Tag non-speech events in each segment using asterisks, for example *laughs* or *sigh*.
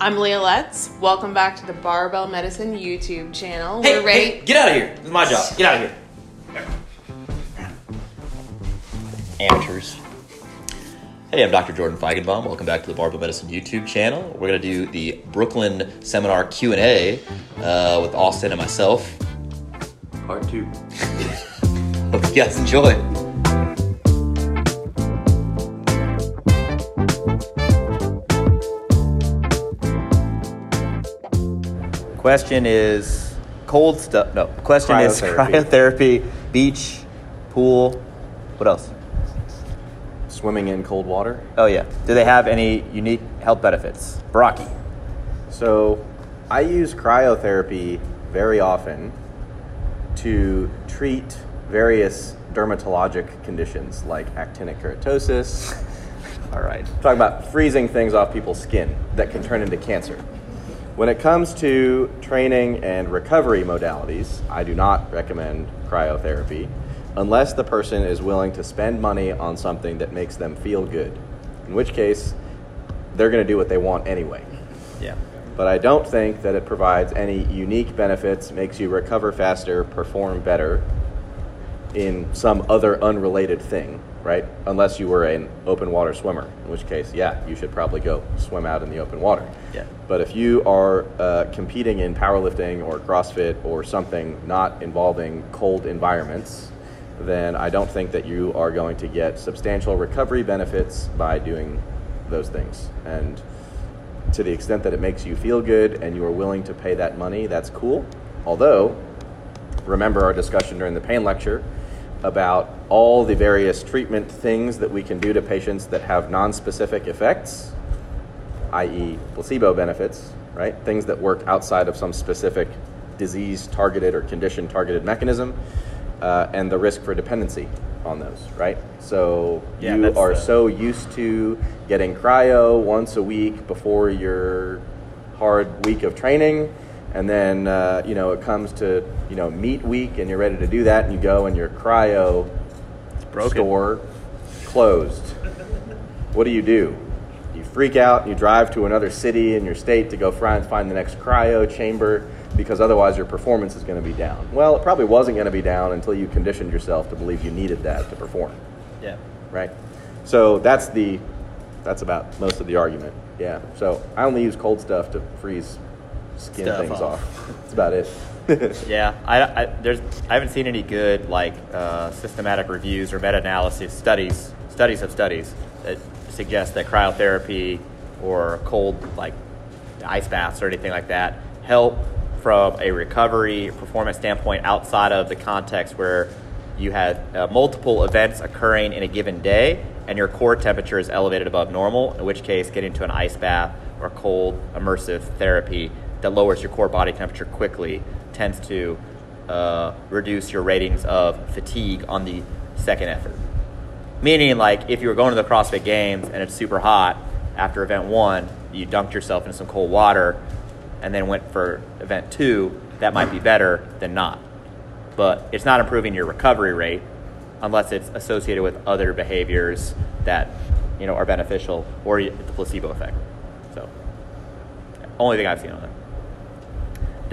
I'm Leah Lutz. Welcome back to the Barbell Medicine YouTube channel. Hey, We're ready. hey, get out of here. This is my job. Get out of here. Amateurs. Hey, I'm Dr. Jordan Feigenbaum. Welcome back to the Barbell Medicine YouTube channel. We're going to do the Brooklyn Seminar Q&A uh, with Austin and myself. Part two. *laughs* Hope you guys enjoy. Question is cold stuff. No, question is Cryotherapy. beach, pool. What else? Swimming in cold water. Oh yeah. Do they have any unique health benefits? Baraki. So, I use cryotherapy very often to treat various dermatologic conditions like actinic keratosis. *laughs* All right. Talking about freezing things off people's skin that can turn into cancer. When it comes to training and recovery modalities, I do not recommend cryotherapy unless the person is willing to spend money on something that makes them feel good. In which case, they're going to do what they want anyway. Yeah. But I don't think that it provides any unique benefits, makes you recover faster, perform better in some other unrelated thing, right? Unless you were an open water swimmer, in which case, yeah, you should probably go swim out in the open water. Yeah. But if you are uh, competing in powerlifting or CrossFit or something not involving cold environments, then I don't think that you are going to get substantial recovery benefits by doing those things. And to the extent that it makes you feel good and you are willing to pay that money, that's cool. Although, remember our discussion during the pain lecture about all the various treatment things that we can do to patients that have non-specific effects, i.e., placebo benefits, right? Things that work outside of some specific disease targeted or condition targeted mechanism, uh, and the risk for dependency on those, right? So Yeah, you are the- so used to getting cryo once a week before your hard week of training, and then uh, you know it comes to you know meet week, and you're ready to do that, and you go and your cryo store closed. What do you do? You freak out and you drive to another city in your state to go find, find the next cryo chamber because otherwise your performance is going to be down. Well, it probably wasn't going to be down until you conditioned yourself to believe you needed that to perform, Yeah. right? So that's the that's about most of the argument. Yeah. So I only use cold stuff to freeze skin Stuff things off. off. That's about it. *laughs* Yeah, I, I, there's, I haven't seen any good like uh, systematic reviews or meta-analysis studies, studies of studies that suggest that cryotherapy or cold like ice baths or anything like that help from a recovery performance standpoint outside of the context where you had uh, multiple events occurring in a given day and your core temperature is elevated above normal, in which case getting into an ice bath or cold immersive therapy that lowers your core body temperature quickly tends to uh, reduce your ratings of fatigue on the second effort. Meaning, like, if you were going to the CrossFit Games and it's super hot after event one, you dunked yourself in some cold water and then went for event two, that might be better than not. But it's not improving your recovery rate unless it's associated with other behaviors that you know are beneficial or the placebo effect. So, only thing I've seen on it.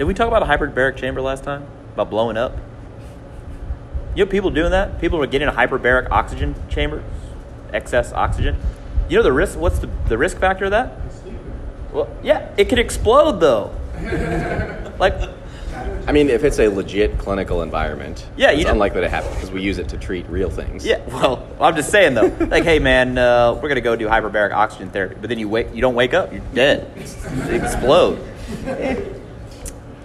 Did we talk about a hyperbaric chamber last time? About blowing up? You know people doing that? People are getting a hyperbaric oxygen chamber, excess oxygen. You know the risk? What's the, the risk factor of that? Well, yeah, it could explode though. *laughs* like, I mean, if it's a legit clinical environment, Yeah, you it's don't- unlikely to happen because we use it to treat real things. yeah. Well, I'm just saying though. *laughs* Like, hey man, uh, we're gonna go do hyperbaric oxygen therapy, but then you wake, you don't wake up, you're dead. You explode.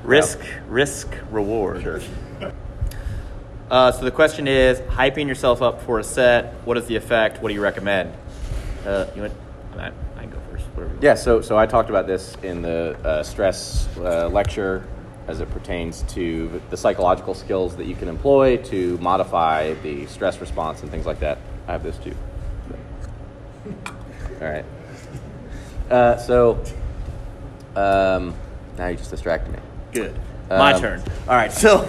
Risk, risk, reward. Sure. Uh, so the question is, hyping yourself up for a set. What is the effect? What do you recommend? Uh, you want? I, I can go first. Yeah, so, so I talked about this in the uh, stress uh, lecture as it pertains to the psychological skills that you can employ to modify the stress response and things like that. I have this too. *laughs* All right. Uh, so, um, now you just distracted me. Good. My Um, turn. All right. So, *laughs*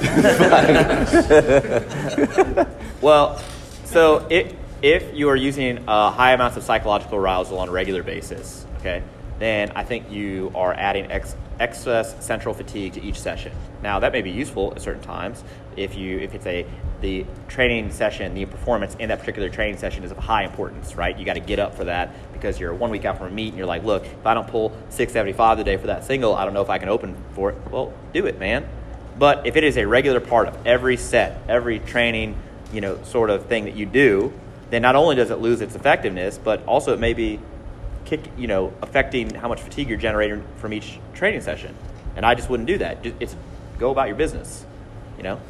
well, so if if you are using uh, high amounts of psychological arousal on a regular basis, okay, then I think you are adding ex- excess central fatigue to each session. Now that may be useful at certain times if you if it's a the training session, the performance in that particular training session is of high importance, right? You got to get up for that because you're one week out from a meet and you're like, look, if I don't pull 675 today for that single, I don't know if I can open for it. Well, do it, man. But if it is a regular part of every set, every training, you know, sort of thing that you do, then not only does it lose its effectiveness, but also it may be kick, you know, affecting how much fatigue you're generating from each training session. And I just wouldn't do that. It's go about your business, you know.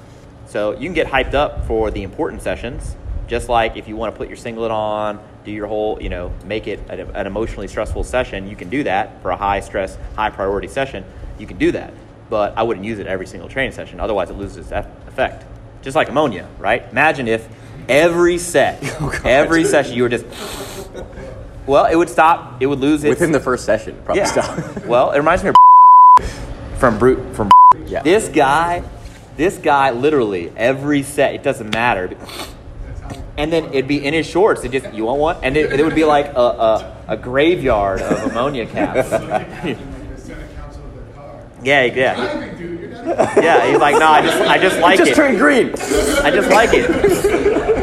So you can get hyped up for the important sessions, just like if you want to put your singlet on, do your whole, you know, make it an, an emotionally stressful session. You can do that for a high stress, high priority session. You can do that, but I wouldn't use it every single training session. Otherwise, it loses its effect. Just like ammonia, right? Imagine if every set, *laughs* oh, every session, you were just well, it would stop. It would lose its Within the first session, probably yeah. stop. *laughs* well, it reminds me of *laughs* from brute from. Yeah. This guy, this guy, literally every set. It doesn't matter. And then it'd be in his shorts. It just you want one, and it, it would be like a, a, a graveyard of ammonia caps. *laughs* yeah, yeah, yeah. He's like, no, I just, I just like it. just it. turned green. I just like it.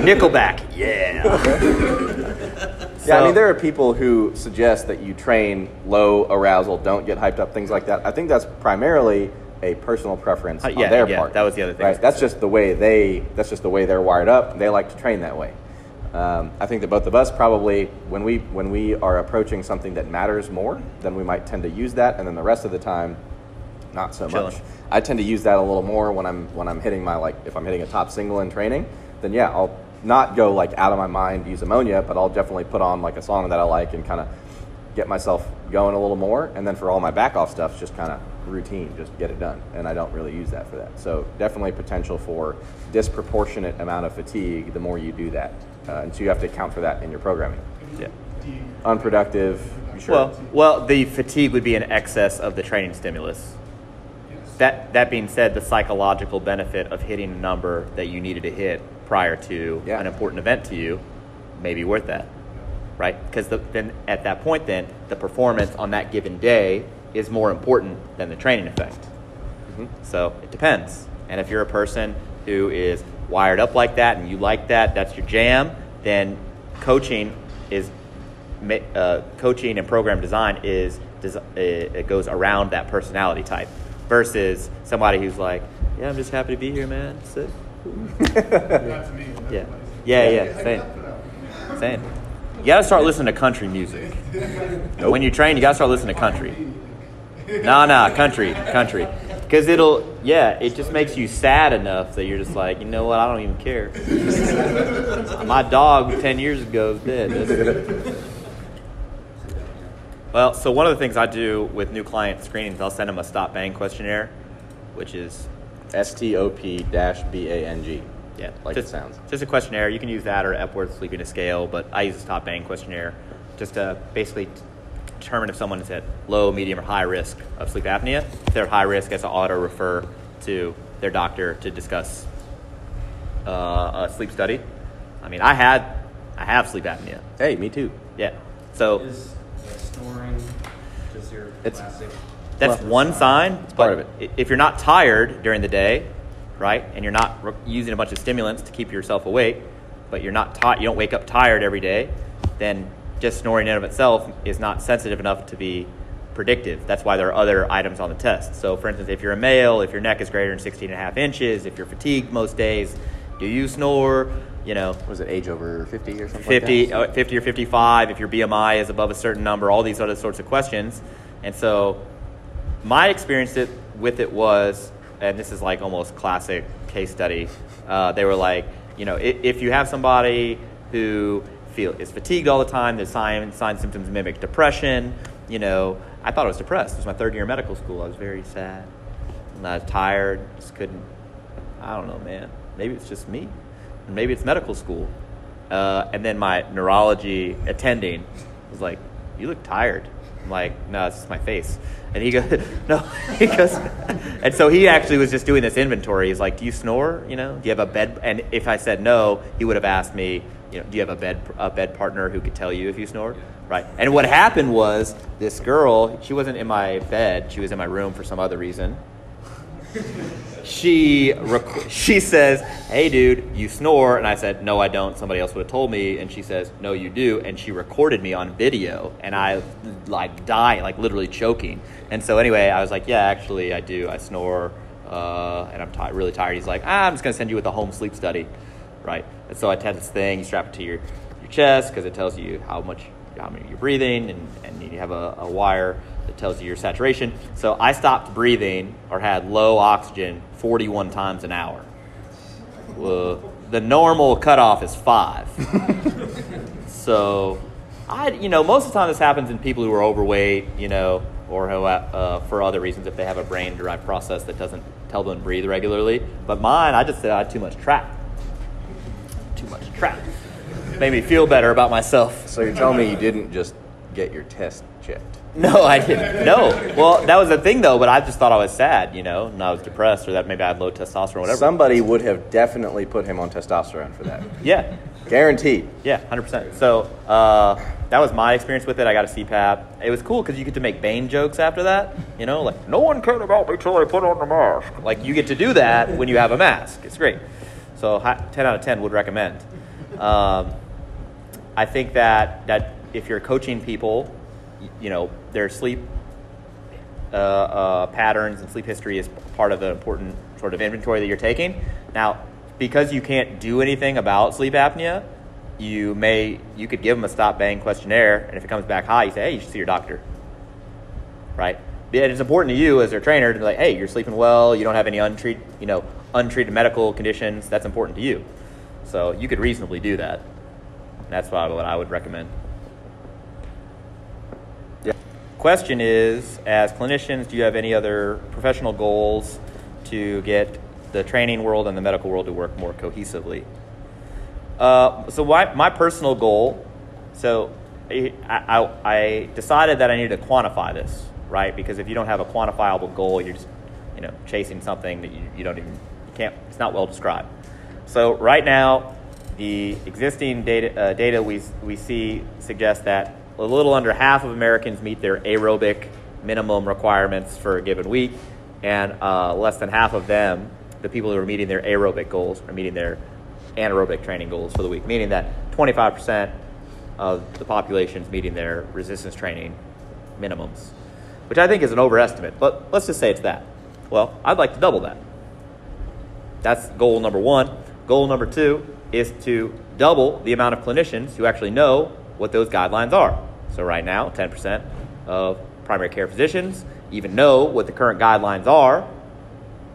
Nickelback, yeah. *laughs* Yeah, I mean, there are people who suggest that you train low arousal, don't get hyped up, things like that. I think that's primarily a personal preference Uh, on yeah, their yeah, part. that was the other thing Right? That's just the way they. That's just the way they're wired up. They like to train that way. Um, I think that both of us probably, when we when we are approaching something that matters more, then we might tend to use that, and then the rest of the time, not so Chilling. much. I tend to use that a little more when I'm when I'm hitting my like if I'm hitting a top single in training, then yeah, I'll not go like out of my mind use ammonia, but I'll definitely put on like a song that I like and kind of get myself going a little more. And then for all my back off stuff, just kind of routine, just get it done. And I don't really use that for that. So definitely potential for disproportionate amount of fatigue the more you do that. Uh, and so you have to account for that in your programming. yeah. Unproductive, sure. Well, well, the fatigue would be in excess of the training stimulus. That that being said, the psychological benefit of hitting a number that you needed to hit prior to Yeah. an important event to you may be worth that, right? Because the, then at that point, then the performance on that given day is more important than the training effect. So it depends. And if you're a person who is wired up like that and you like that, that's your jam, then coaching is uh, coaching and program design is it it goes around that personality type versus somebody who's like, yeah, I'm just happy to be here, man. Sick. Yeah, yeah, yeah. Same, same. You gotta start listening to country music. *laughs* When you train, you gotta start listening to country. *laughs* No, no, country, country. Because it'll, yeah, it just makes you sad enough that you're just like, you know what, I don't even care. *laughs* My dog 10 years ago is dead. Well, so one of the things I do with new client screenings, I'll send them a stop bang questionnaire, which is, S T O P dash B A N G. yeah, Like just, it sounds. Just a questionnaire. You can use that or Epworth Sleepiness Scale, but I use a stop bang questionnaire just to basically determine if someone is at low, medium, or high risk of sleep apnea. If they're at high risk, I auto refer to their doctor to discuss uh, a sleep study. I mean, I had, I have sleep apnea. Hey, me too. Yeah. So Is uh, snoring just your It's- classic? that's one sign. It's part but of it. If you're not tired during the day, right, and you're not re- using a bunch of stimulants to keep yourself awake, but you're not ti- you don't wake up tired every day, then just snoring in and of itself is not sensitive enough to be predictive. That's why there are other items on the test. So, for instance, if you're a male, if your neck is greater than 16 and a half inches, if you're fatigued most days, do you snore? You know, Was it age over 50 or something 50, like uh, 50 or 55, if your BMI is above a certain number, all these other sorts of questions. And so my experience with it was, and this is like almost classic case study, uh, they were like, you know, if you have somebody who feel is fatigued all the time, the sign, sign symptoms mimic depression, you know, I thought I was depressed. It was my third year of medical school. I was very sad. And I was tired, just couldn't, I don't know, man. Maybe it's just me. Maybe it's medical school. Uh, and then my neurology attending was like, "You look tired." I'm like, "No, it's just my face." And he goes, *laughs* "No," *laughs* he goes, and so he actually was just doing this inventory. He's like, "Do you snore? You know, do you have a bed?" And if I said no, he would have asked me, "You know, do you have a bed a bed partner who could tell you if you snored?" Right. And what happened was this girl, she wasn't in my bed. She was in my room for some other reason *laughs* she rec- she says, "Hey, dude, you snore," and I said, "No, I don't. Somebody else would have told me." And she says, "No, you do." And she recorded me on video, and I like dying, like literally choking. And so anyway, I was like, "Yeah, actually, I do. I snore, uh, and I'm ti really tired." He's like, ah, "I'm just gonna send you with a home sleep study, right?" And so I had this thing. You strap it to your your chest because it tells you how much how many you're breathing, and, and you have a, a wire that tells you your saturation. So I stopped breathing or had low oxygen 41 times an hour. Well, the normal cutoff is five. *laughs* so I, you know, most of the time this happens in people who are overweight, you know, or who, uh, for other reasons if they have a brain-derived process that doesn't tell them to breathe regularly. But mine, I just said I had too much trap. Too much trap. Made me feel better about myself. So you're telling me you didn't just get your test checked? No, I didn't. No. Well, that was the thing though, but I just thought I was sad, you know, and I was depressed or that maybe I had low testosterone, whatever. Somebody would have definitely put him on testosterone for that. yeah. Guaranteed. Yeah, 100%. So uh, that was my experience with it. I got a CPAP. It was cool because you get to make Bane jokes after that. You know, like, no one cared about me till I put on the mask. Like, you get to do that when you have a mask. It's great. So, 10 out of 10 would recommend. Um, I think that, that if you're coaching people, you know, their sleep uh, uh, patterns and sleep history is part of the important sort of inventory that you're taking. Now, because you can't do anything about sleep apnea, you may you could give them a stop bang questionnaire, and if it comes back high, you say, "Hey, you should see your doctor." Right? And it's important to you as their trainer to be like, "Hey, you're sleeping well. You don't have any untreated, you know, untreated medical conditions. That's important to you." So you could reasonably do that. That's probably what I would recommend. Yeah. Question is, as clinicians, do you have any other professional goals to get the training world and the medical world to work more cohesively? Uh, so my, my personal goal, so I, I, I decided that I needed to quantify this, right? Because if you don't have a quantifiable goal, you're just, you know, chasing something that you, you don't even, can't, it's not well described. So right now, the existing data, uh, data we, we see suggests that a little under half of Americans meet their aerobic minimum requirements for a given week, and uh, less than half of them, the people who are meeting their aerobic goals, are meeting their anaerobic training goals for the week, meaning that 25% of the population is meeting their resistance training minimums, which I think is an overestimate, but let's just say it's that. Well, I'd like to double that. That's goal number one. Goal number two is to double the amount of clinicians who actually know what those guidelines are. So, right now, 10% of primary care physicians even know what the current guidelines are,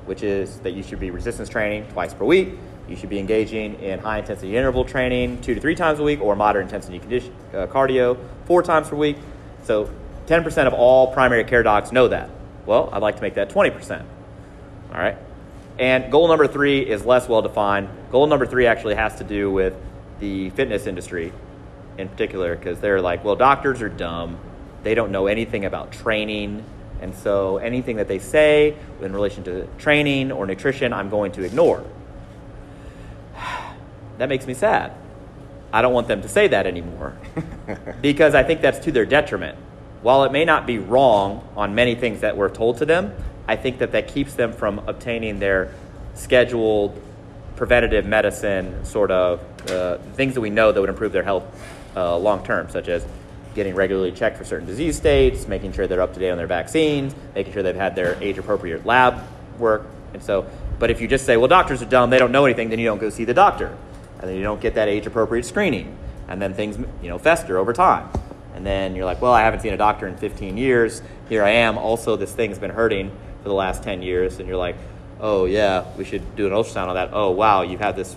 which is that you should be resistance training twice per week. You should be engaging in high intensity interval training two to three times a week, or moderate intensity condition, uh, cardio four times per week. So, 10% of all primary care docs know that. Well, I'd like to make that 20%. All right. And goal number three is less well defined. Goal number three actually has to do with the fitness industry in particular, because they're like, well, doctors are dumb. They don't know anything about training. And so anything that they say in relation to training or nutrition, I'm going to ignore. *sighs* That makes me sad. I don't want them to say that anymore *laughs* because I think that's to their detriment. While it may not be wrong on many things that were told to them, I think that that keeps them from obtaining their scheduled preventative medicine sort of uh, things that we know that would improve their health uh, long term, such as getting regularly checked for certain disease states, making sure they're up to date on their vaccines, making sure they've had their age appropriate lab work. And so, but if you just say, well, doctors are dumb, they don't know anything, then you don't go see the doctor. And then you don't get that age appropriate screening. And then things, you know, fester over time. And then you're like, well, I haven't seen a doctor in 15 years. Here I am. Also, this thing's been hurting for the last 10 years. And you're like, oh, yeah, we should do an ultrasound on that. Oh, wow, you've had this,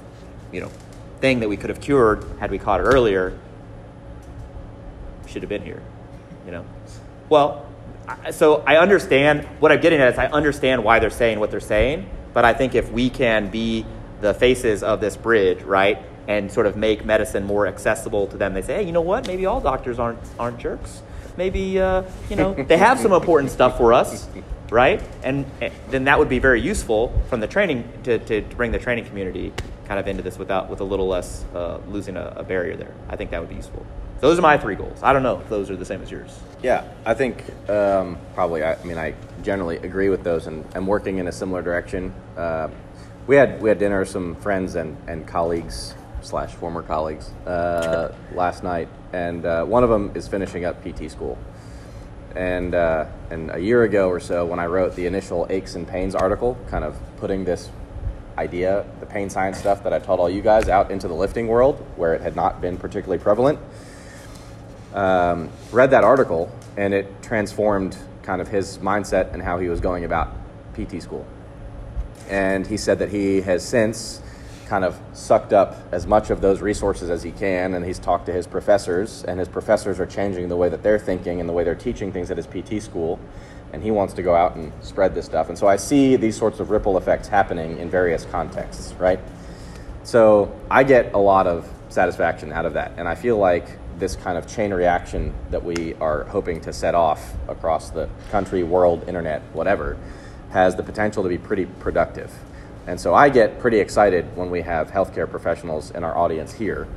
you know, thing that we could have cured had we caught it earlier should have been here, you know? Well, so I understand what I'm getting at is I understand why they're saying what they're saying, but I think if we can be the faces of this bridge, right, and sort of make medicine more accessible to them, they say, hey, you know what? Maybe all doctors aren't aren't jerks. Maybe uh, you know they have some important stuff for us, right? And, and, then that would be very useful from the training to, to, to, bring the training community kind of into this without with a little less uh, losing a, a barrier there. I think that would be useful. Those are my three goals. I don't know if those are the same as yours. Yeah, I think um, probably. I, I, mean, I generally agree with those, and I'm working in a similar direction. Uh, we had we had dinner with some friends and, and colleagues slash former colleagues uh, *laughs* last night, and uh, one of them is finishing up PT school. And uh, and a year ago or so, when I wrote the initial aches and pains article, kind of putting this idea, the pain science stuff that I taught all you guys, out into the lifting world, where it had not been particularly prevalent um, read that article and it transformed kind of his mindset and how he was going about PT school. And he said that he has since kind of sucked up as much of those resources as he can, and he's talked to his professors, and his professors are changing the way that they're thinking and the way they're teaching things at his PT school. And he wants to go out and spread this stuff. And so I see these sorts of ripple effects happening in various contexts, right? So I get a lot of satisfaction out of that. And I feel like this kind of chain reaction that we are hoping to set off across the country, world, internet, whatever, has the potential to be pretty productive. And so I get pretty excited when we have healthcare professionals in our audience here.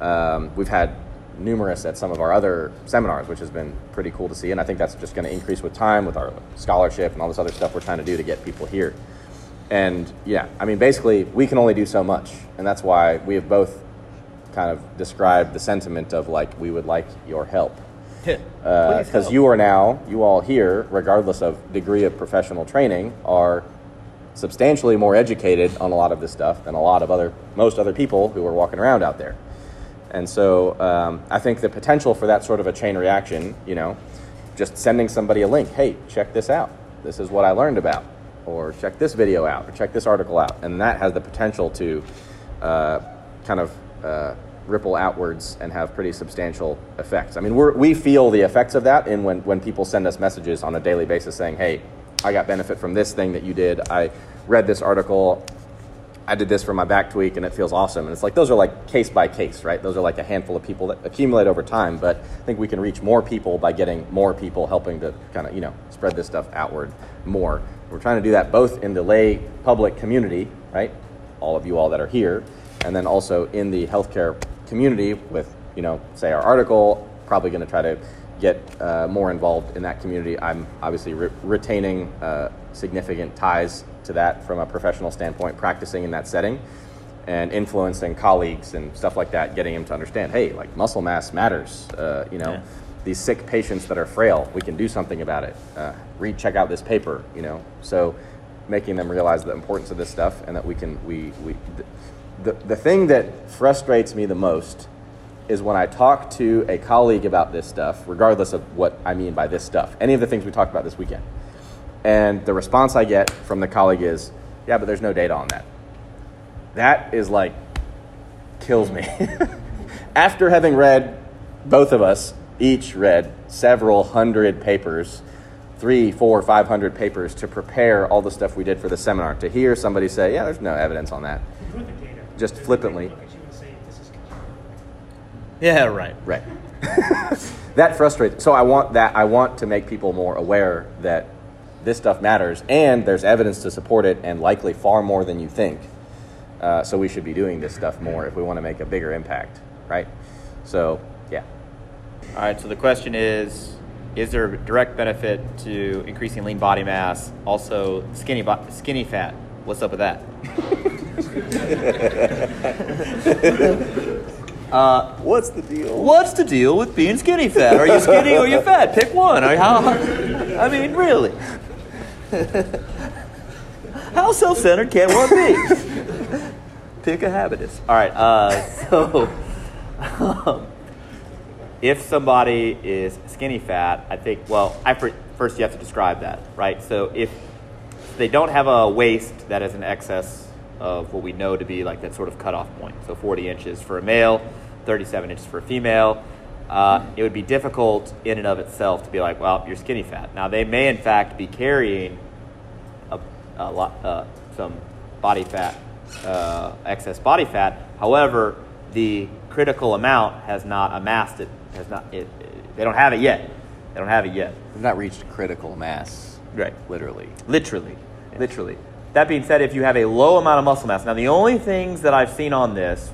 Um, we've had numerous at some of our other seminars, which has been pretty cool to see. And I think that's just going to increase with time with our scholarship and all this other stuff we're trying to do to get people here. And yeah, I mean, basically, we can only do so much. And that's why we have both kind of described the sentiment of like we would like your help *laughs* because uh, you are now you all here regardless of degree of professional training are substantially more educated on a lot of this stuff than a lot of other most other people who are walking around out there. And so um, i think the potential for that sort of a chain reaction you know just sending somebody a link hey check this out. This is what i learned about or check this video out or check this article out. And that has the potential to uh, kind of uh, ripple outwards and have pretty substantial effects. I mean, we feel the effects of that in when, when people send us messages on a daily basis saying, hey, I got benefit from this thing that you did. I read this article. I did this for my back tweak and it feels awesome. And it's like those are like case by case, right? Those are like a handful of people that accumulate over time. But I think we can reach more people by getting more people helping to kind of, you know, spread this stuff outward more. We're trying to do that both in the lay public community, right? All of you all that are here, and then also in the healthcare community with, you know, say our article, probably going to try to get uh, more involved in that community. I'm obviously re- retaining uh, significant ties to that from a professional standpoint, practicing in that setting and influencing colleagues and stuff like that, getting them to understand, hey, like muscle mass matters. Uh, you know, yeah. these sick patients that are frail, we can do something about it. Uh, read, check out this paper. You know, so making them realize the importance of this stuff and that we can we we. Th- the, the thing that frustrates me the most is when I talk to a colleague about this stuff, regardless of what I mean by this stuff, any of the things we talked about this weekend. And the response I get from the colleague is, yeah, but there's no data on that. That is like, kills me. *laughs* After having read, both of us each read several hundred papers, three, four, five hundred papers to prepare all the stuff we did for the seminar, to hear somebody say, yeah, there's no evidence on that just flippantly. Yeah, right. Right. *laughs* that frustrates. So I want that. I want to make people more aware that this stuff matters, and there's evidence to support it, and likely far more than you think. Uh, so we should be doing this stuff more if we want to make a bigger impact, right? So yeah. All right. So the question is: Is there a direct benefit to increasing lean body mass? Also, skinny bo- skinny fat. What's up with that? *laughs* *laughs* Uh, What's the deal? what's the deal with being skinny fat? Are you skinny or are you fat? Pick one. Or how, *laughs* I mean, really. How self-centered can one be? Pick a habitus. All right. Uh, so, um, if somebody is skinny fat, I think. Well, I fir- first you have to describe that, right? So if they don't have a waist that is in excess of what we know to be like that sort of cutoff point. So 40 inches for a male, 37 inches for a female. Uh, it would be difficult in and of itself to be like, well, you're skinny fat. Now they may in fact be carrying a, a lot, uh, some body fat, uh, excess body fat. However, the critical amount has not amassed it. Has not. It, it- they don't have it yet. They don't have it yet. They've not reached critical mass. Right. Literally. Literally. Literally. That being said, if you have a low amount of muscle mass, now the only things that I've seen on this,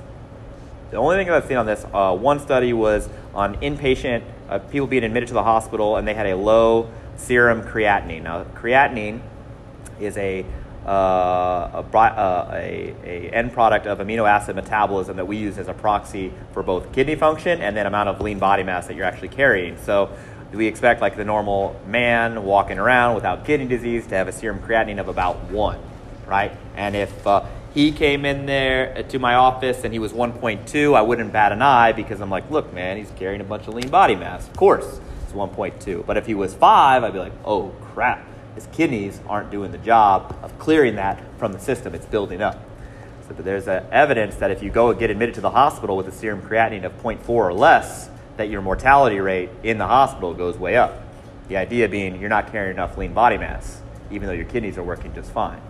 the only thing that I've seen on this, uh, one study was on inpatient uh, people being admitted to the hospital and they had a low serum creatinine. Now, creatinine is a uh, a, uh, a, a end product of amino acid metabolism that we use as a proxy for both kidney function and then amount of lean body mass that you're actually carrying. So do we expect like the normal man walking around without kidney disease to have a serum creatinine of about one, right? And if uh, he came in there to my office and he was 1.2, I wouldn't bat an eye because I'm like, look, man, he's carrying a bunch of lean body mass. Of course, it's 1.2. But if he was five, I'd be like, oh crap, his kidneys aren't doing the job of clearing that from the system. It's building up. So there's uh, evidence that if you go and get admitted to the hospital with a serum creatinine of 0.4 or less, that your mortality rate in the hospital goes way up. The idea being you're not carrying enough lean body mass, even though your kidneys are working just fine.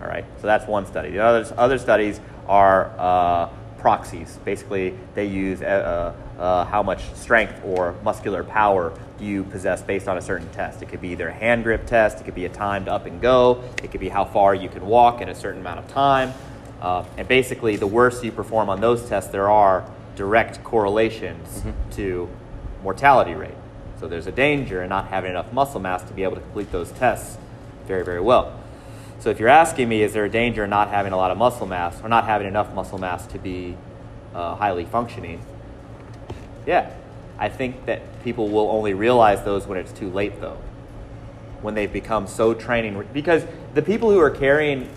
All right, so that's one study. The others, other studies are uh, proxies. Basically, they use uh, uh, how much strength or muscular power do you possess based on a certain test. It could be either a hand grip test, it could be a timed up and go, it could be how far you can walk in a certain amount of time. Uh, and basically, the worse you perform on those tests, there are direct correlations to mortality rate. So there's a danger in not having enough muscle mass to be able to complete those tests very, very well. So if you're asking me, is there a danger in not having a lot of muscle mass or not having enough muscle mass to be uh, highly functioning? Yeah, I think that people will only realize those when it's too late, though. When they've become so training, because the people who are carrying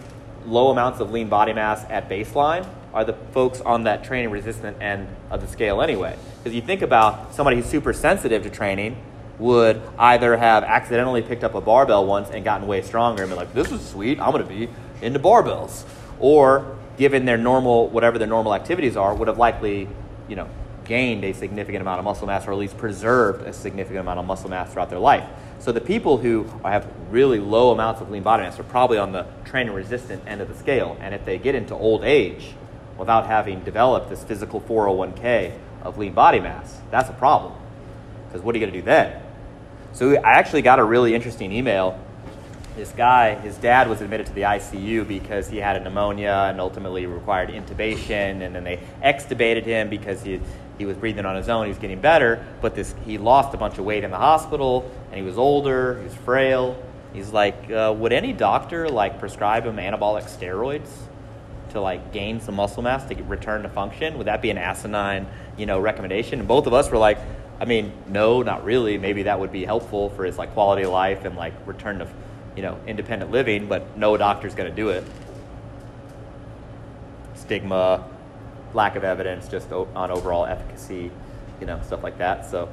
low amounts of lean body mass at baseline are the folks on that training resistant end of the scale anyway. Because you think about somebody who's super sensitive to training would either have accidentally picked up a barbell once and gotten way stronger and been like, this is sweet, I'm to be into barbells. Or, given their normal, whatever their normal activities are, would have likely, you know, gained a significant amount of muscle mass or at least preserved a significant amount of muscle mass throughout their life. So the people who have really low amounts of lean body mass are probably on the training resistant end of the scale. And if they get into old age without having developed this physical 401k of lean body mass, that's a problem. Because what are you going to do then? So I actually got a really interesting email. This guy, his dad was admitted to the ICU because he had a pneumonia and ultimately required intubation, and then they extubated him because he he was breathing on his own. He was getting better, but this he lost a bunch of weight in the hospital, and he was older. He was frail. He's like, uh, would any doctor like prescribe him anabolic steroids to like gain some muscle mass to return to function? Would that be an asinine, you know, recommendation? And both of us were like, I mean, no, not really. Maybe that would be helpful for his like quality of life and like return to, you know, independent living, but no doctor's going to do it. Stigma, lack of evidence, just on overall efficacy, you know, stuff like that. So,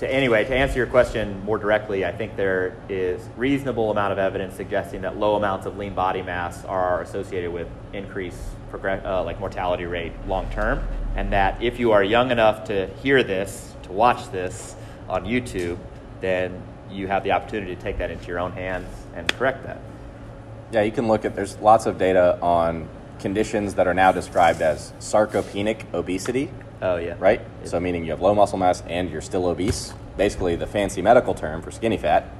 to anyway, to answer your question more directly, I think there is reasonable amount of evidence suggesting that low amounts of lean body mass are associated with increased progress, uh, like mortality rate long term, and that if you are young enough to hear this, to watch this on YouTube, then you have the opportunity to take that into your own hands and correct that. Yeah, you can look at, there's lots of data on conditions that are now described as sarcopenic obesity, Oh yeah, right? So, meaning you have low muscle mass and you're still obese, basically the fancy medical term for skinny fat.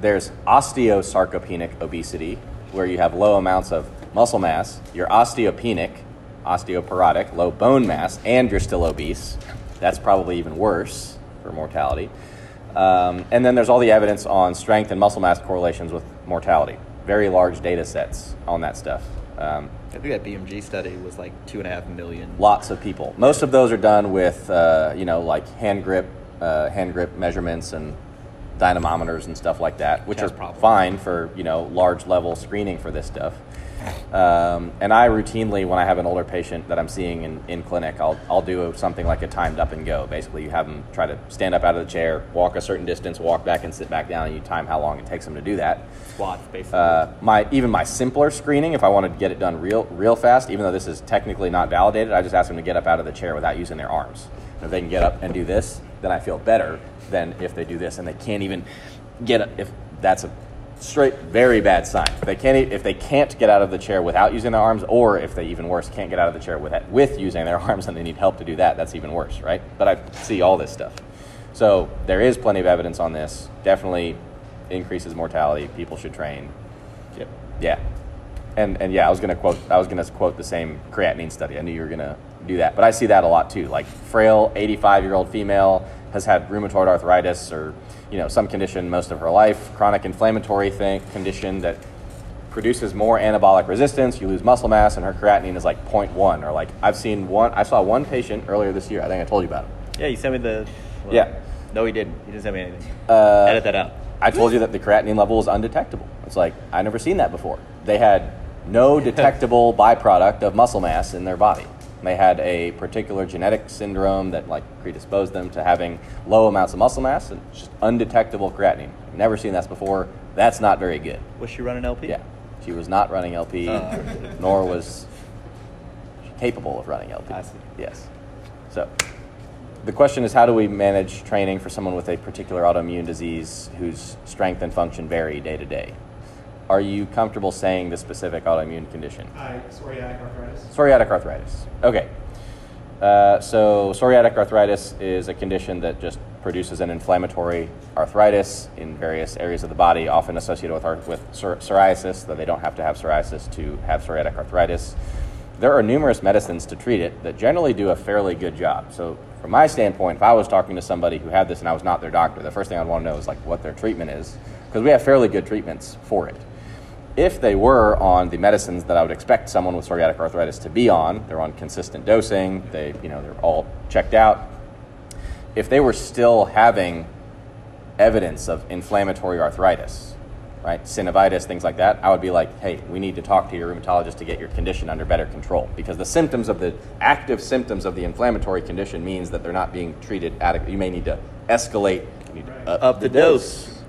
There's osteosarcopenic obesity, where you have low amounts of muscle mass, you're osteopenic, osteoporotic, low bone mass, and you're still obese. That's probably even worse for mortality. Um, and then there's all the evidence on strength and muscle mass correlations with mortality. Very large data sets on that stuff. Um, I think that BMJ study was like two and a half million. Lots of people. Most of those are done with, uh, you know, like hand grip, uh, hand grip measurements and dynamometers and stuff like that, which Has are problems. fine for you know large level screening for this stuff. Um, and I routinely, when I have an older patient that I'm seeing in, in clinic, I'll, I'll do something like a timed up and go. Basically, you have them try to stand up out of the chair, walk a certain distance, walk back and sit back down, and you time how long it takes them to do that. Squats, basically. Uh, my even my simpler screening, if I wanted to get it done real real fast, even though this is technically not validated, I just ask them to get up out of the chair without using their arms. And if they can get up and do this, then I feel better than if they do this and they can't even get. Up, if that's a straight very bad sign. If they can't if they can't get out of the chair without using their arms, or if they even worse can't get out of the chair with with using their *laughs* arms and they need help to do that, that's even worse, right? But I see all this stuff. So there is plenty of evidence on this. Definitely increases mortality. People should train. Yep. Yeah, and and yeah, I was gonna quote I was gonna quote the same creatinine study. I knew you were gonna do that, but I see that a lot too. Like frail, 85 year old female has had rheumatoid arthritis or you know some condition most of her life, chronic inflammatory thing, condition that produces more anabolic resistance. You lose muscle mass, and her creatinine is like 0.1 or like I've seen one. I saw one patient earlier this year. I think I told you about him. Yeah, you sent me the. well, Yeah. No, he didn't. He didn't send me anything. Uh, Edit that out. I told you that the creatinine level is undetectable. It's like I never seen that before. They had no *laughs* detectable byproduct of muscle mass in their body. They had a particular genetic syndrome that like predisposed them to having low amounts of muscle mass and just undetectable creatinine. Never seen that before. That's not very good. Was she running LP? Yeah, she was not running LP, Uh. nor was she capable of running LP. I see. Yes. So the question is how do we manage training for someone with a particular autoimmune disease whose strength and function vary day to day? Are you comfortable saying the specific autoimmune condition? I, psoriatic arthritis. Psoriatic arthritis. Okay. Uh, so, psoriatic arthritis is a condition that just produces an inflammatory arthritis in various areas of the body, often associated with, arth- with psor- psoriasis, though they don't have to have psoriasis to have psoriatic arthritis. There are numerous medicines to treat it that generally do a fairly good job. So, from my standpoint, if I was talking to somebody who had this and I was not their doctor, the first thing I'd want to know is like what their treatment is, because we have fairly good treatments for it if they were on the medicines that I would expect someone with psoriatic arthritis to be on, they're on consistent dosing, they, you know, they're all checked out. If they were still having evidence of inflammatory arthritis, right, synovitis, things like that, I would be like, hey, we need to talk to your rheumatologist to get your condition under better control because the symptoms of the active symptoms of the inflammatory condition means that they're not being treated adequately. You may need to escalate, you need to uh, up, Up the dose.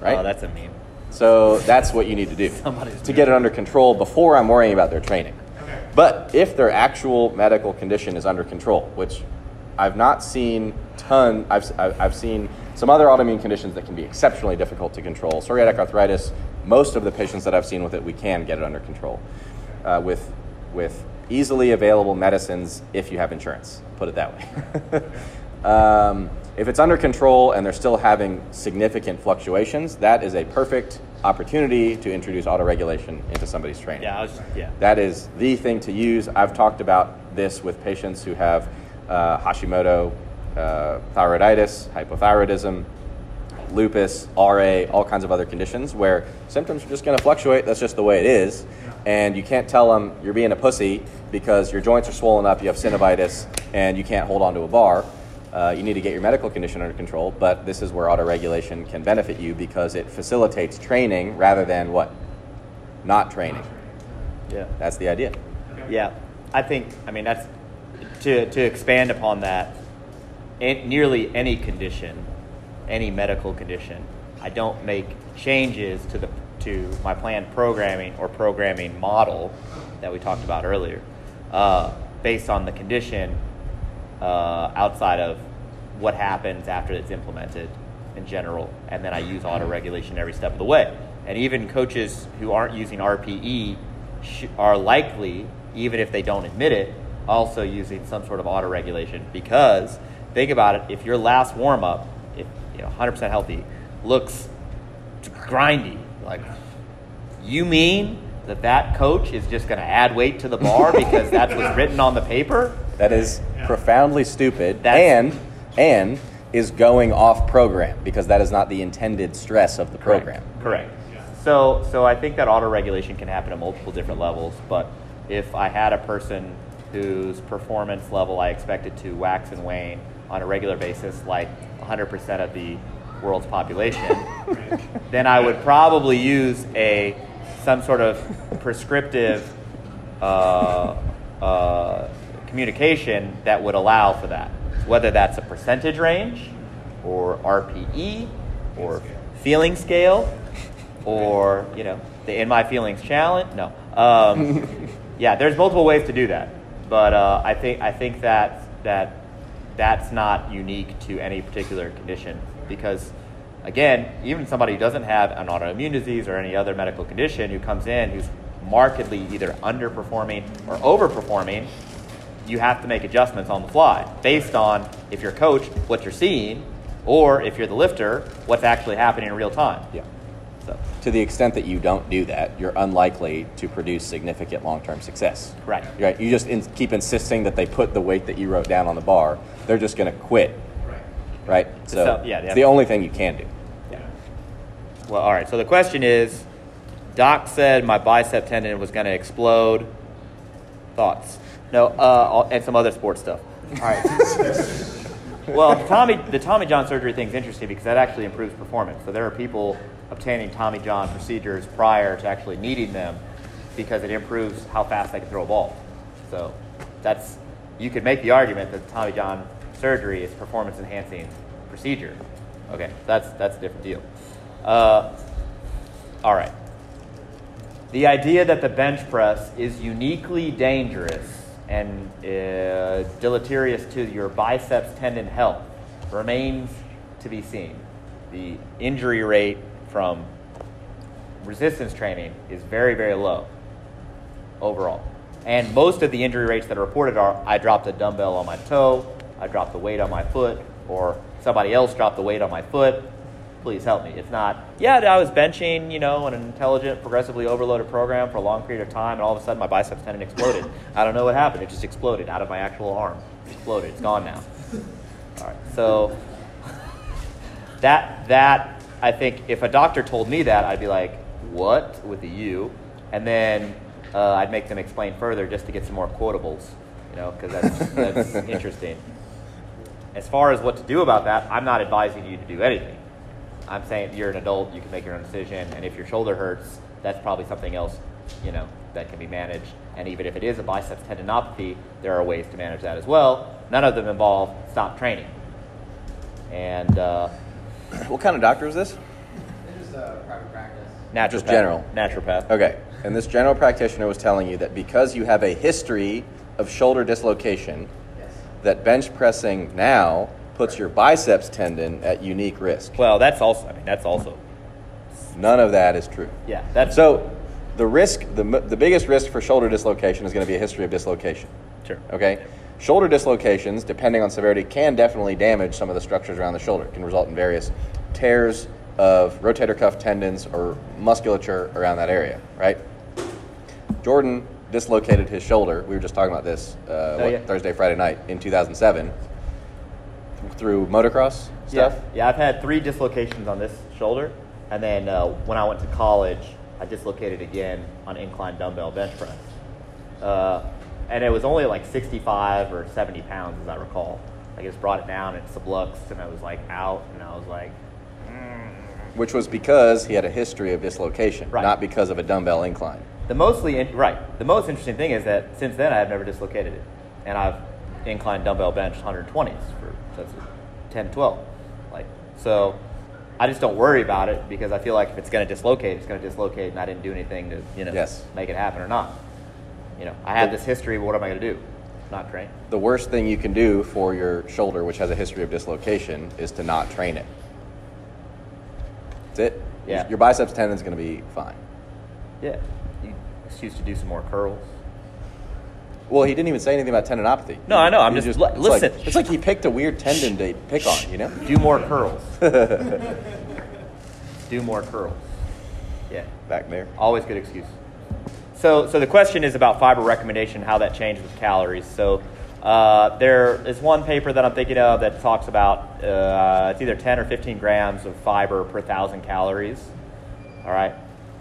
right? Oh, that's a meme. So that's what you need to do Somebody's to get it under control before I'm worrying about their training. But if their actual medical condition is under control, which I've not seen ton, I've, I've I've seen some other autoimmune conditions that can be exceptionally difficult to control. Psoriatic arthritis, most of the patients that I've seen with it, we can get it under control uh, with with easily available medicines if you have insurance. Put it that way. *laughs* um, if it's under control and they're still having significant fluctuations, that is a perfect opportunity to introduce auto regulation into somebody's training. Yeah, I was. Yeah. That is the thing to use. I've talked about this with patients who have uh, Hashimoto, uh, thyroiditis, hypothyroidism, lupus, RA, all kinds of other conditions where symptoms are just going to fluctuate. That's just the way it is. And you can't tell them you're being a pussy because your joints are swollen up, you have synovitis, and you can't hold on to a bar. Uh, you need to get your medical condition under control, but this is where auto regulation can benefit you because it facilitates training rather than what? Not training. Yeah. That's the idea. Yeah, I think. I mean, that's to to expand upon that. Nearly any condition, any medical condition, I don't make changes to the to my planned programming or programming model that we talked about earlier, uh, based on the condition uh, outside of what happens after it's implemented in general, and then I use auto regulation every step of the way. And even coaches who aren't using RPE are likely, even if they don't admit it, also using some sort of auto regulation because think about it: if your last warm up, if you know 100% healthy, looks grindy, like you mean that that coach is just going to add weight to the bar because that's what's written on the paper? That is profoundly stupid That's- and and is going off program because that is not the intended stress of the program. Correct. So, so I think that auto regulation can happen at multiple different levels, but if I had a person whose performance level I expected to wax and wane on a regular basis, like 100% of the world's population, *laughs* then I would probably use a some sort of prescriptive uh, uh, communication that would allow for that. Whether that's a percentage range, or RPE, or feeling scale, or you know the In My Feelings challenge. No, um, *laughs* yeah, there's multiple ways to do that, but uh, I think I think that that that's not unique to any particular condition because again, even somebody who doesn't have an autoimmune disease or any other medical condition who comes in who's markedly either underperforming or overperforming, you have to make adjustments on the fly based on if you're coach, what you're seeing, or if you're the lifter, what's actually happening in real time. Yeah. So, To the extent that you don't do that, you're unlikely to produce significant long-term success. Right. Right. You just in, keep insisting that they put the weight that you wrote down on the bar. They're just going to quit. Right. Right. So So, yeah, it's yeah. the only thing you can do. yeah. Well, all right. So the question is, Doc said my bicep tendon was going to explode. Thoughts? No, uh, and some other sports stuff. All right. *laughs* well, Tommy, the Tommy John surgery thing is interesting because that actually improves performance. So there are people obtaining Tommy John procedures prior to actually needing them because it improves how fast they can throw a ball. So that's you could make the argument that Tommy John surgery is performance enhancing procedure. Okay, that's that's a different deal. Uh, all right. The idea that the bench press is uniquely dangerous and uh, deleterious to your biceps tendon health remains to be seen. The injury rate from resistance training is very, very low overall. And most of the injury rates that are reported are I dropped a dumbbell on my toe, I dropped the weight on my foot, or somebody else dropped the weight on my foot. Please help me. It's not, yeah, I was benching, you know, in an intelligent, progressively overloaded program for a long period of time, and all of a sudden my biceps tendon exploded. I don't know what happened. It just exploded out of my actual arm. It exploded. It's gone now. All right. So that that I think if a doctor told me that, I'd be like, "What?" with the U, and then uh, I'd make them explain further just to get some more quotables, you know, because that's that's *laughs* interesting. As far as what to do about that, I'm not advising you to do anything. I'm saying you're an adult, you can make your own decision, and if your shoulder hurts, that's probably something else, you know, that can be managed. And even if it is a biceps tendinopathy, there are ways to manage that as well. None of them involve stop training. And uh, What kind of doctor is this? This is a private practice. naturopath. Just general. Naturopath. Okay. And this general practitioner was telling you that because you have a history of shoulder dislocation, Yes. that bench pressing now puts your biceps tendon at unique risk. Well, that's also. I mean, that's also. None of that is true. Yeah, that's So, the risk, the, the biggest risk for shoulder dislocation is going to be a history of dislocation. Sure. Okay? Shoulder dislocations, depending on severity, can definitely damage some of the structures around the shoulder. It can result in various tears of rotator cuff tendons or musculature around that area, right? Jordan dislocated his shoulder. We were just talking about this uh, what, Oh, yeah. Thursday, Friday night in 2007 through motocross stuff. Yeah, yeah. I've had three dislocations on this shoulder, and then uh, when I went to college, I dislocated again on incline dumbbell bench press, uh, and it was only like 65 or 70 pounds, as I recall. I just brought it down and subluxed, and I was like out, and I was like, Which was because he had a history of dislocation, Right. not because of a dumbbell incline. The mostly in, right. The most interesting thing is that since then I have never dislocated it, and I've inclined dumbbell bench 120s for 10, 12. Like so, I just don't worry about it because I feel like if it's going to dislocate, it's going to dislocate, and I didn't do anything to you know Yes. make it happen or not. You know, I have this history. What am I going to do? Not train. The worst thing you can do for your shoulder, which has a history of dislocation, is to not train it. That's it. Yeah. Your biceps tendon is going to be fine. Yeah. You choose to do some more curls. Well, he didn't even say anything about tendinopathy. No, I know, I'm He just- li- it's listen. Like, it's like he picked a weird tendon to pick on, you know? Do more curls. *laughs* do more curls. Yeah. Back there. Always good excuse. So, so the question is about fiber recommendation, how that changes with calories. So, uh, there is one paper that I'm thinking of that talks about uh, it's either 10 or 15 grams of fiber per thousand calories. All right.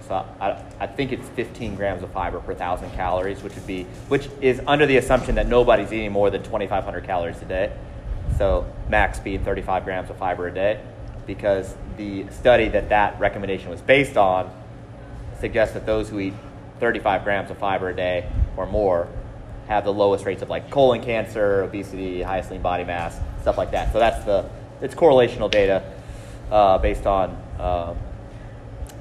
So I, I think it's 15 grams of fiber per thousand calories, which would be which is under the assumption that nobody's eating more than 2,500 calories a day. So max speed 35 grams of fiber a day, because the study that that recommendation was based on suggests that those who eat 35 grams of fiber a day or more have the lowest rates of like colon cancer, obesity, highest lean body mass, stuff like that. So that's the it's correlational data uh, based on uh,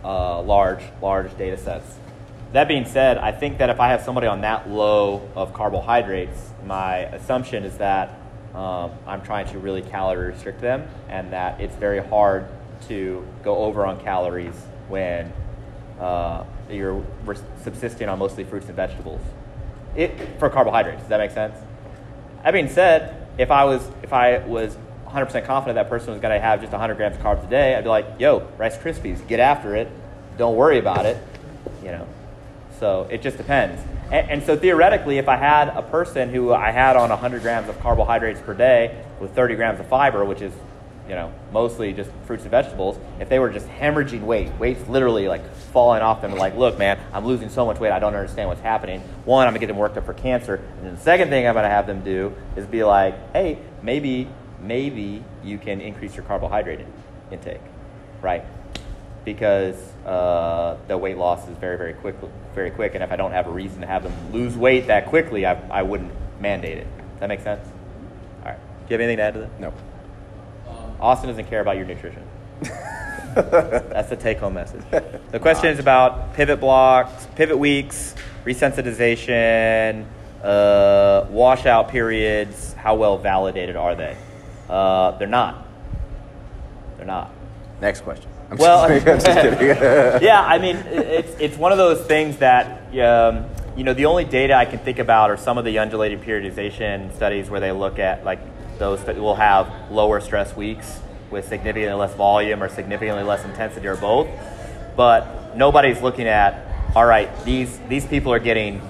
uh, large large data sets. That being said, I think that if I have somebody on that low of carbohydrates, my assumption is that um, I'm trying to really calorie restrict them, and that it's very hard to go over on calories when uh, you're subsisting on mostly fruits and vegetables. It, for carbohydrates, does that make sense? That being said, if I was if I was 100% confident that person was going to have just 100 grams of carbs a day, I'd be like, "Yo, Rice Krispies, get after it. Don't worry about it." You know. So it just depends. And, and, so theoretically, if I had a person who I had on 100 grams of carbohydrates per day with 30 grams of fiber, which is you know, mostly just fruits and vegetables, if they were just hemorrhaging weight, weight's literally like falling off them, like, look, man, I'm losing so much weight, I don't understand what's happening. One, I'm gonna get them worked up for cancer. And then the second thing I'm gonna have them do is be like, hey, maybe, maybe you can increase your carbohydrate intake, right? Because uh, the weight loss is very, very quick, very quick. And if I don't have a reason to have them lose weight that quickly, I, I wouldn't mandate it. Does that make sense? All right. Do you have anything to add to that? No. Austin doesn't care about your nutrition. *laughs* That's the take home message. The question is about pivot blocks, pivot weeks, resensitization, uh, washout periods. How well validated are they? Uh, they're not. They're not. Next question. I'm well, *laughs* *laughs* yeah, I mean, it's, it's one of those things that, um, you know, the only data I can think about are some of the undulating periodization studies where they look at like those that will have lower stress weeks with significantly less volume or significantly less intensity or both. But nobody's looking at, all right, these, these people are getting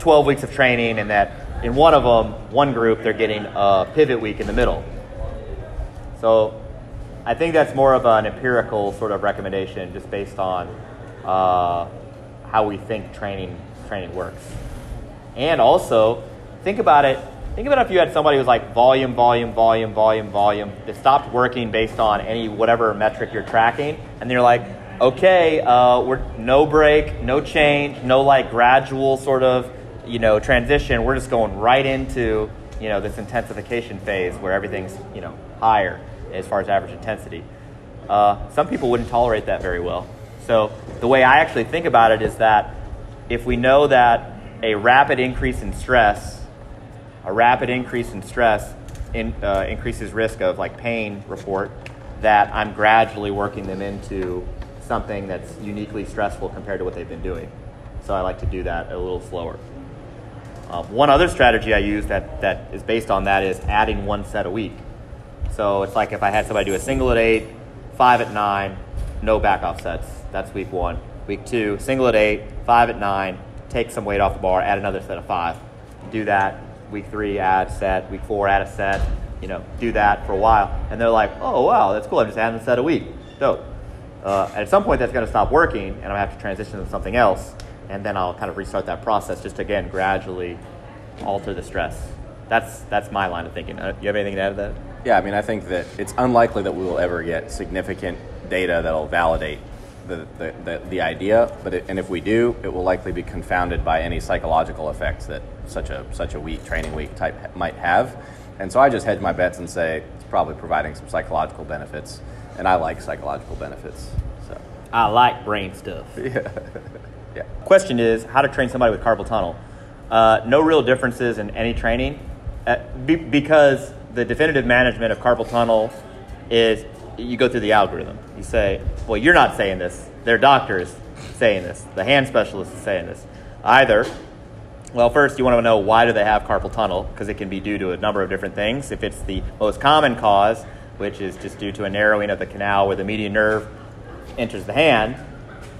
12 weeks of training and that in one of them, one group, they're getting a pivot week in the middle. So I think that's more of an empirical sort of recommendation just based on uh, how we think training, training works. And also, think about it Think about if you had somebody who was like volume, volume, volume, volume, volume, that stopped working based on any whatever metric you're tracking, and you're like, okay, uh, we're no break, no change, no like gradual sort of you know transition. We're just going right into you know this intensification phase where everything's you know higher as far as average intensity. Uh, some people wouldn't tolerate that very well. So the way I actually think about it is that if we know that a rapid increase in stress a rapid increase in stress in, uh, increases risk of like pain report that I'm gradually working them into something that's uniquely stressful compared to what they've been doing. So I like to do that a little slower. Uh, one other strategy I use that, that is based on that is adding one set a week. So it's like if I had somebody do a single at eight, five at nine, no back off sets. That's week one. Week two, single at eight, five at nine, take some weight off the bar, add another set of five. Do that week three add a set, week four add a set, you know, do that for a while. And they're like, oh, wow, that's cool. I'm just adding a set a week. Dope. Uh, at some point, that's going to stop working, and I'm going to have to transition to something else. And then I'll kind of restart that process just to, again, gradually alter the stress. That's, that's my line of thinking. Uh, you have anything to add to that? Yeah, I mean, I think that it's unlikely that we will ever get significant data that'll validate the, the, the, the idea, but it, and if we do, it will likely be confounded by any psychological effects that such a such a week training week type might have. And so I just hedge my bets and say it's probably providing some psychological benefits, and I like psychological benefits. So I like brain stuff. Yeah. *laughs* *laughs* yeah. Question is how to train somebody with carpal tunnel. Uh, no real differences in any training, uh, be, because the definitive management of carpal tunnel is you go through the algorithm. You say, well, you're not saying this. Their doctor is saying this. The hand specialist is saying this. Either, well, first you want to know why do they have carpal tunnel because it can be due to a number of different things. If it's the most common cause, which is just due to a narrowing of the canal where the median nerve enters the hand,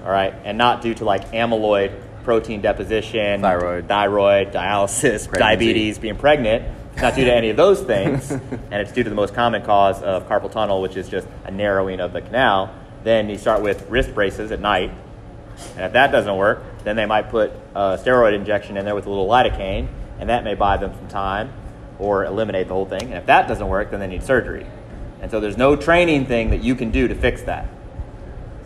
all right, and not due to like amyloid protein deposition, thyroid, thyroid, dialysis, Pregnancy. diabetes, being pregnant not due to any of those things, *laughs* and it's due to the most common cause of carpal tunnel, which is just a narrowing of the canal, then you start with wrist braces at night, And if that doesn't work, then they might put a steroid injection in there with a little lidocaine, and that may buy them some time or eliminate the whole thing. And if that doesn't work, then they need surgery. And so there's no training thing that you can do to fix that.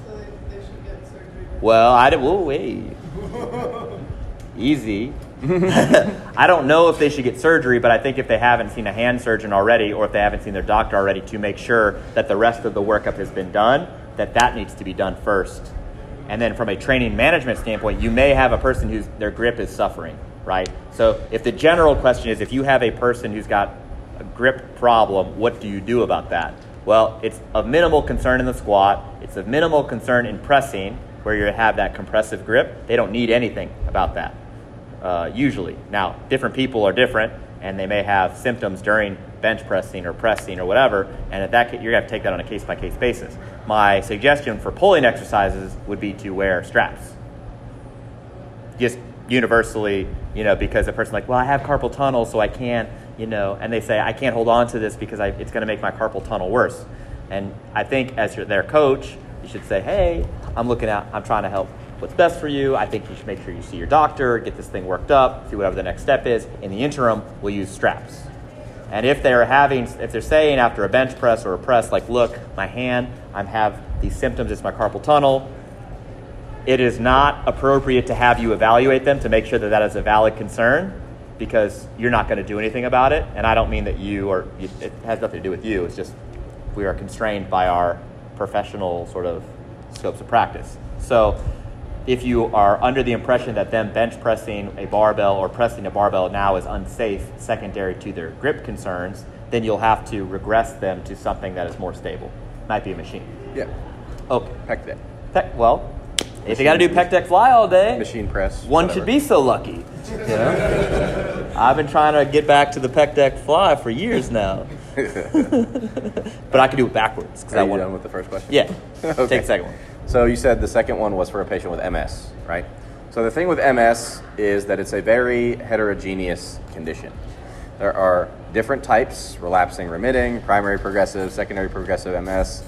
So they, they should get surgery. Well, I did. Whoa. Easy. *laughs* I don't know if they should get surgery, but I think if they haven't seen a hand surgeon already, or if they haven't seen their doctor already, to make sure that the rest of the workup has been done, that that needs to be done first. And then from a training management standpoint, you may have a person whose their grip is suffering, right? So if the general question is if you have a person who's got a grip problem, what do you do about that? Well, it's of minimal concern in the squat. It's of minimal concern in pressing, where you have that compressive grip. They don't need anything about that, uh, usually. Now, different people are different, and they may have symptoms during bench pressing or pressing or whatever, and at that you're to have to take that on a case by case basis. My suggestion for pulling exercises would be to wear straps just universally, you know, because a person like, well, I have carpal tunnel, so I can't, you know, and they say I can't hold on to this because I, it's going to make my carpal tunnel worse. And I think as your, their coach, you should say, hey, I'm looking at, I'm trying to help. What's best for you? I think you should make sure you see your doctor, get this thing worked up, see whatever the next step is. In the interim, we'll use straps. And if they're having, if they're saying after a bench press or a press, like, look, my hand, I have these symptoms, it's my carpal tunnel, it is not appropriate to have you evaluate them to make sure that that is a valid concern because you're not going to do anything about it. And I don't mean that you or it has nothing to do with you. It's just we are constrained by our professional sort of scopes of practice. So if you are under the impression that them bench pressing a barbell or pressing a barbell now is unsafe secondary to their grip concerns, then you'll have to regress them to something that is more stable. Might be a machine. Yeah. Okay. Pec deck. Pec, well, if you got to do pec deck fly all day, Machine press. one whatever. should be so lucky. You *laughs* know? I've been trying to get back to the pec deck fly for years now, *laughs* but I can do it backwards because I want. done with the first question? Yeah. *laughs* Okay. Take the second one. So you said the second one was for a patient with MS, right? So the thing with MS is that it's a very heterogeneous condition. There are different types, relapsing remitting, primary progressive, secondary progressive MS,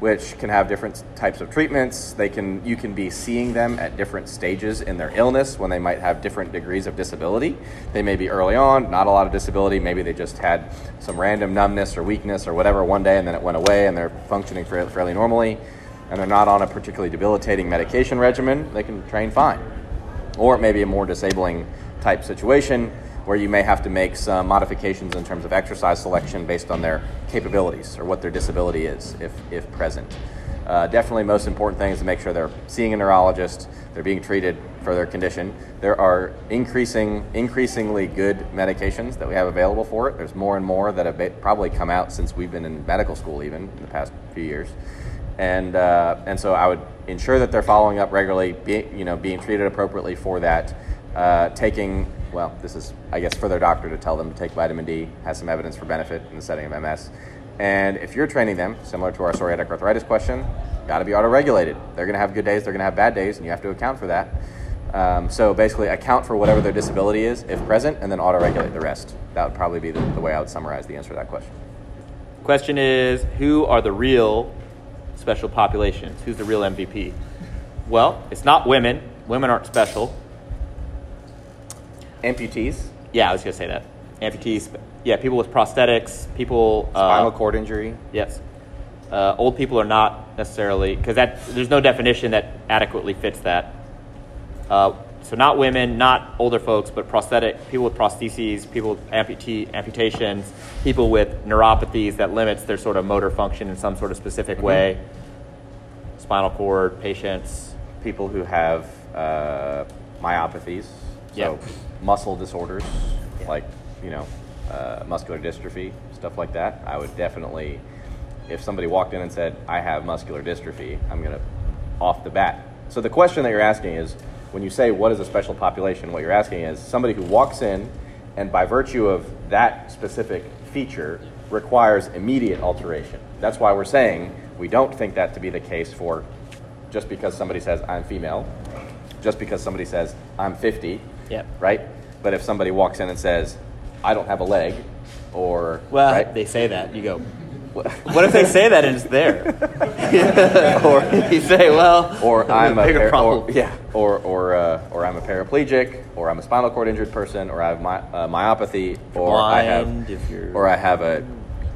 which can have different types of treatments. They can you can be seeing them at different stages in their illness when they might have different degrees of disability. They may be early on, not a lot of disability, maybe they just had some random numbness or weakness or whatever one day and then it went away and they're functioning fairly, normally and they're not on a particularly debilitating medication regimen, they can train fine. Or it may be a more disabling type situation where you may have to make some modifications in terms of exercise selection based on their capabilities or what their disability is, if, if present. Uh, definitely, most important thing is to make sure they're seeing a neurologist, they're being treated for their condition. There are increasing, increasingly good medications that we have available for it. There's more and more that have probably come out since we've been in medical school, even in the past few years and uh, and so I would ensure that they're following up regularly, be, you know, being treated appropriately for that, uh, taking well, this is I guess for their doctor to tell them to take vitamin D, has some evidence for benefit in the setting of MS, and if you're training them, similar to our psoriatic arthritis question, got to be auto-regulated. They're going to have good days, they're going to have bad days, and you have to account for that. Um, so basically, account for whatever their disability is, if present, and then auto-regulate the rest. That would probably be the, the way I would summarize the answer to that question. Question is, who are the real special populations? Who's the real MVP? Well, it's not women. Women aren't special. Amputees, Yeah, I was gonna say that. Amputees. Yeah, people with prosthetics. People. Uh, spinal cord injury. Yes. Uh, old people are not necessarily because that there's no definition that adequately fits that. Uh, so not women, not older folks, but prosthetic people with prostheses, people with amputee, amputations, people with neuropathies that limits their sort of motor function in some sort of specific way. Spinal cord patients. people who have uh, myopathies, so Yeah. Muscle disorders like you know uh, muscular dystrophy, stuff like that. I would definitely, if somebody walked in and said, "I have muscular dystrophy," I'm gonna off the bat. So the question that you're asking is, when you say what is a special population, what you're asking is somebody who walks in and by virtue of that specific feature requires immediate alteration. That's why we're saying we don't think that to be the case for just because somebody says I'm female, just because somebody says I'm 50, Yep. right? But if somebody walks in and says I don't have a leg, or Well, right? they say that. You go, *laughs* What if they say that and it's there? *laughs* or you say, well, or *laughs* I'm a bigger par- problem. Or, yeah, or or uh, or I'm a paraplegic, or I'm a spinal cord injured person, or I have my, uh, myopathy, or I have, or I have a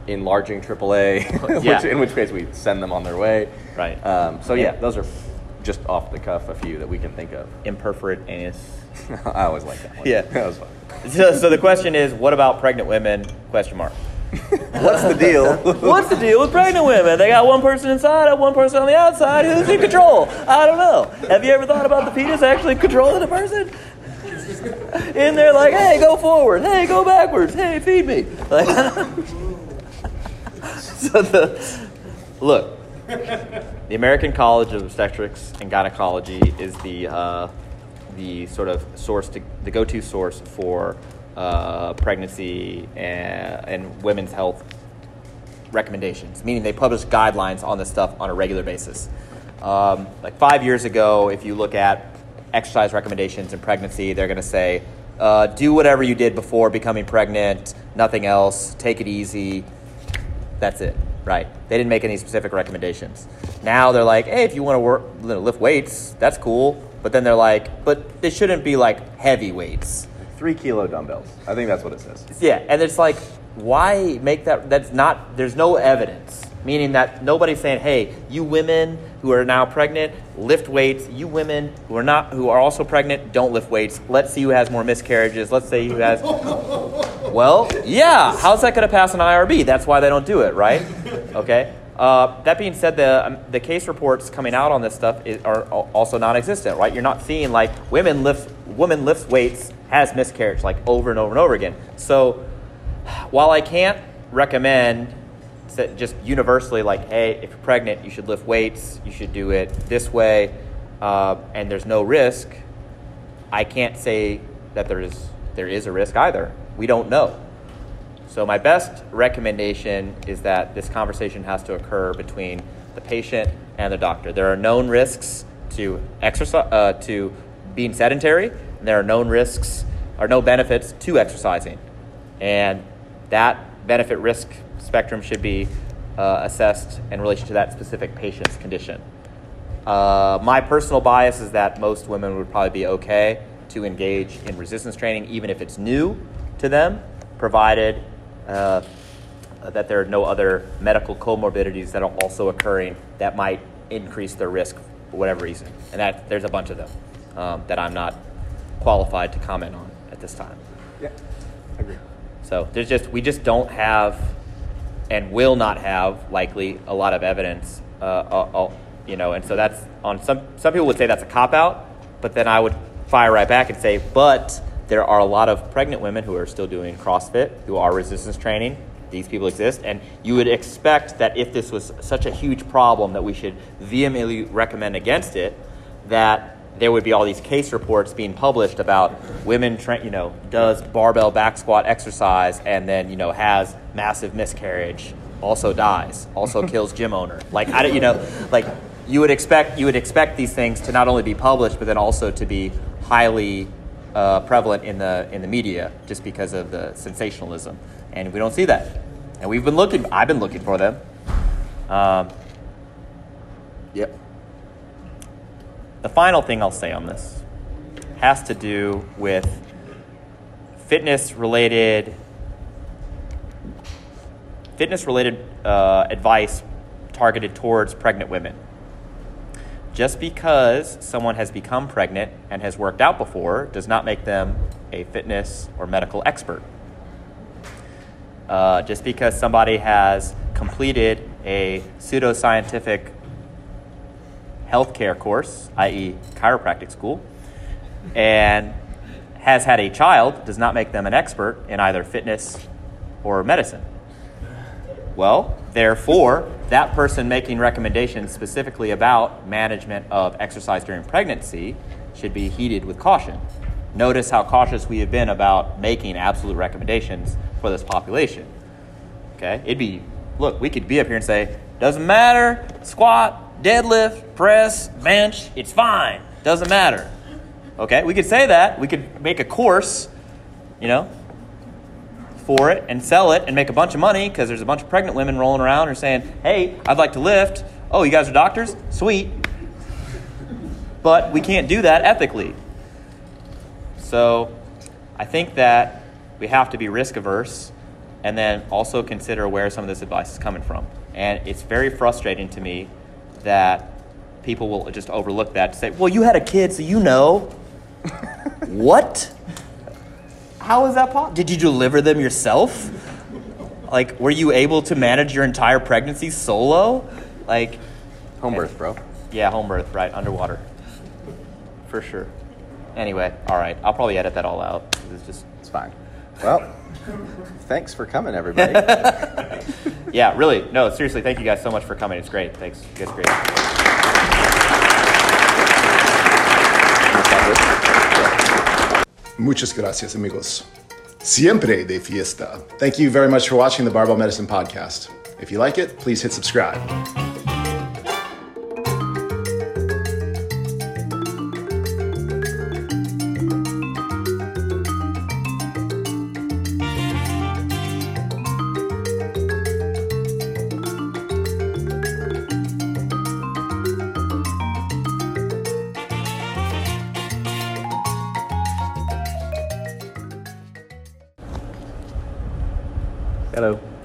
enlarging AAA, which, Yeah. in which case we send them on their way. Right. Um, so yeah, those are just off the cuff a few that we can think of. imperforate anus. *laughs* I always like that one. Yeah. that was fun. So, so the question is, what about pregnant women? Question mark. *laughs* What's the deal? *laughs* What's the deal with pregnant women? They got one person inside and one person on the outside. Who's in control? I don't know. Have you ever thought about the penis actually controlling the person? In there, like, hey, go forward. Hey, go backwards. Hey, feed me. Like, so the look, the American College of Obstetrics and Gynecology is the uh, the sort of source to the go-to source for uh, pregnancy and, and women's health recommendations, meaning they publish guidelines on this stuff on a regular basis. Um, like five years ago, if you look at exercise recommendations in pregnancy, they're going to say, uh, do whatever you did before becoming pregnant, nothing else, take it easy. That's it, right? They didn't make any specific recommendations. Now they're like, hey, if you want to work, lift weights, that's cool. But then they're like, but they shouldn't be like heavy weights. Three kilo dumbbells. I think that's what it says. Yeah, and it's like, why make that? That's not. There's no evidence, meaning that nobody's saying, "Hey, you women who are now pregnant, lift weights. You women who are not, who are also pregnant, don't lift weights. Let's see who has more miscarriages. Let's see who has." *laughs* well, yeah. How's that going to pass an IRB? That's why they don't do it, right? Okay. Uh, that being said, the um, the case reports coming out on this stuff is, are also non-existent, right? You're not seeing like women lift women lifts weights has miscarriage like over and over and over again. So while I can't recommend just universally like, hey, if you're pregnant, you should lift weights, you should do it this way, uh, and there's no risk, I can't say that there is there is a risk either. We don't know. So my best recommendation is that this conversation has to occur between the patient and the doctor. There are known risks to exercise uh, to being sedentary, and there are known risks or no benefits to exercising, and that benefit risk spectrum should be uh, assessed in relation to that specific patient's condition. Uh, my personal bias is that most women would probably be okay to engage in resistance training, even if it's new to them, provided uh, that there are no other medical comorbidities that are also occurring that might increase their risk for whatever reason. And that there's a bunch of them um, that I'm not qualified to comment on at this time. Yeah, I agree. So there's just we just don't have and will not have likely a lot of evidence, uh, uh, uh, you know, and so that's on some some people would say that's a cop out, but then I would fire right back and say, but there are a lot of pregnant women who are still doing CrossFit, who are resistance training. These people exist, and you would expect that if this was such a huge problem that we should vehemently recommend against it, that there would be all these case reports being published about women, tra- you know, does barbell back squat exercise and then you know has massive miscarriage, also dies, also *laughs* kills gym owner. Like I don't, you know, like you would expect you would expect these things to not only be published but then also to be highly uh, prevalent in the in the media just because of the sensationalism, and we don't see that. And we've been looking. I've been looking for them. Um, Yep. The final thing I'll say on this has to do with fitness related fitness related uh, advice targeted towards pregnant women. Just because someone has become pregnant and has worked out before does not make them a fitness or medical expert. Uh, just because somebody has completed a pseudoscientific healthcare course, i.e., chiropractic school, and has had a child does not make them an expert in either fitness or medicine. Well, therefore, that person making recommendations specifically about management of exercise during pregnancy should be heeded with caution. Notice how cautious we have been about making absolute recommendations for this population. Okay? It'd be, look, we could be up here and say, doesn't matter, squat, deadlift, press, bench, it's fine, doesn't matter. Okay? We could say that. We could make a course, you know, for it and sell it and make a bunch of money because there's a bunch of pregnant women rolling around who are saying, hey, I'd like to lift. Oh, you guys are doctors? Sweet. But we can't do that ethically. So I think that we have to be risk averse and then also consider where some of this advice is coming from. And it's very frustrating to me that people will just overlook that to say, well, you had a kid, so you know. *laughs* what? How is that possible? Did you deliver them yourself? Like, were you able to manage your entire pregnancy solo? Like, Home birth, bro. yeah, home birth, right, underwater. For sure. Anyway, all right, I'll probably edit that all out. It's just, It's fine. Well, thanks for coming, everybody. *laughs* yeah, really, no, seriously, thank you guys so much for coming. It's great. Thanks. You guys are great. Muchas gracias, amigos. Siempre de fiesta. Thank you very much for watching the Barbell Medicine Podcast. If you like it, please hit subscribe.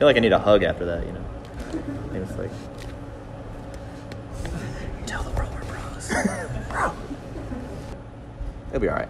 Feel like I need a hug after that, you know? I think it's like, tell the world we're bros. Bro. It'll be all right.